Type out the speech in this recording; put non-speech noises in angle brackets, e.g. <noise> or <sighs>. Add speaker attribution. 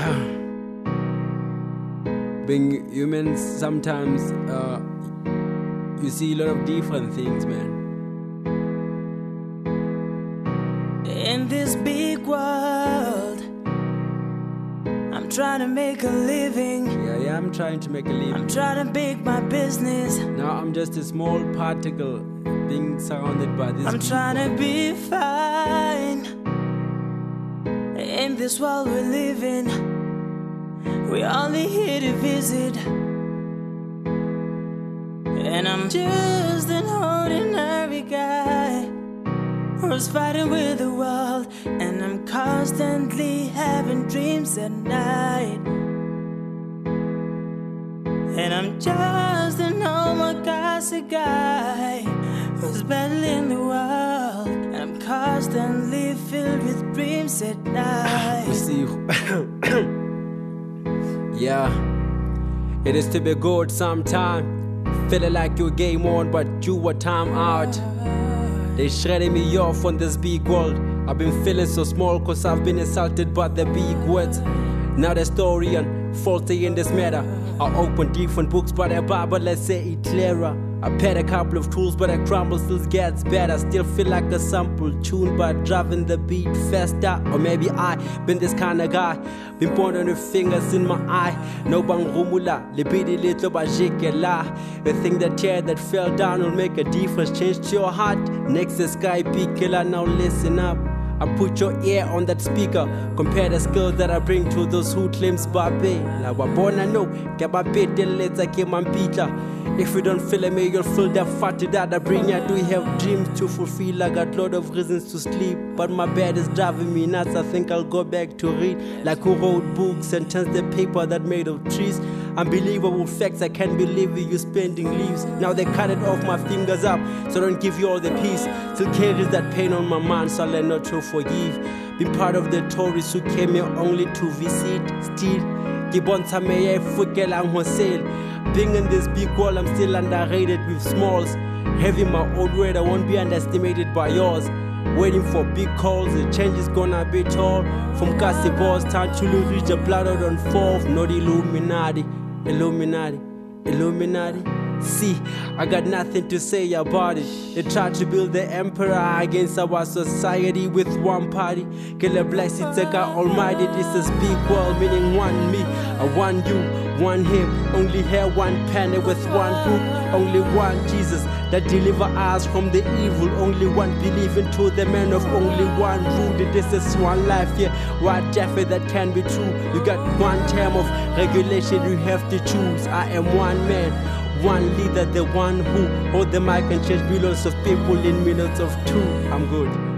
Speaker 1: <sighs> Being human, sometimes uh, you see a lot of different things, man.
Speaker 2: In this big world, I'm trying to make a living.
Speaker 1: Yeah, yeah, I'm trying to make a living.
Speaker 2: I'm trying to make my business.
Speaker 1: Now I'm just a small particle being surrounded by this.
Speaker 2: I'm trying to be fine. In this world we live in, we're only here to visit. And I'm just an ordinary guy who's fighting with the world. And I'm constantly having dreams at night. And I'm just an classic guy who's battling the world. I'm constantly filled with dreams at night.
Speaker 1: see, <coughs> yeah, it is to be good sometime. Feeling like you're game on, but you were time out. They shredding me off on this big world. I've been feeling so small cause I've been insulted by the big words. Now the story and faulty in this matter. I open different books, but the Bible, let's say it clearer. I paired a couple of tools, but the crumble still gets better. Still feel like a sample tune, but driving the beat faster. Or maybe I been this kind of guy. Been pointing the fingers in my eye. No bang rumula, libidi little bajikela. The thing that tear that fell down will make a difference. Change to your heart. Next is sky killer. Now listen up. I put your ear on that speaker. Compare the skills that I bring to those who claims babe. Now I born I know, get my bit then let's I my pizza. If you don't feel it, me, you'll feel that fat that I bring. I do have dreams to fulfill. I got lot of reasons to sleep, but my bed is driving me nuts. I think I'll go back to read, like who wrote books and turns the paper that made of trees. Unbelievable facts, I can't believe you spending leaves. Now they cut it off my fingers up, so don't give you all the peace. Still carries that pain on my mind, so I learn not to forgive. Been part of the tourists who came here only to visit. Still. Being in this big world, I'm still underrated with smalls. Having my own word, I won't be underestimated by yours. Waiting for big calls, the change is gonna be tall. From Cassie time to reach the planet on fourth, not Illuminati, Illuminati, Illuminati. See, I got nothing to say about it. They tried to build the emperor against our society with one party. Killer bless it, take out almighty. This is big world, meaning one me. I want you, one him. Only here one penny with one book. Only one Jesus that deliver us from the evil. Only one believing to the man of only one rule. This is one life, yeah. What Jeffrey that can be true. You got one term of regulation you have to choose. I am one man. One leader, the one who hold the mic and change millions of people in minutes of two. I'm good.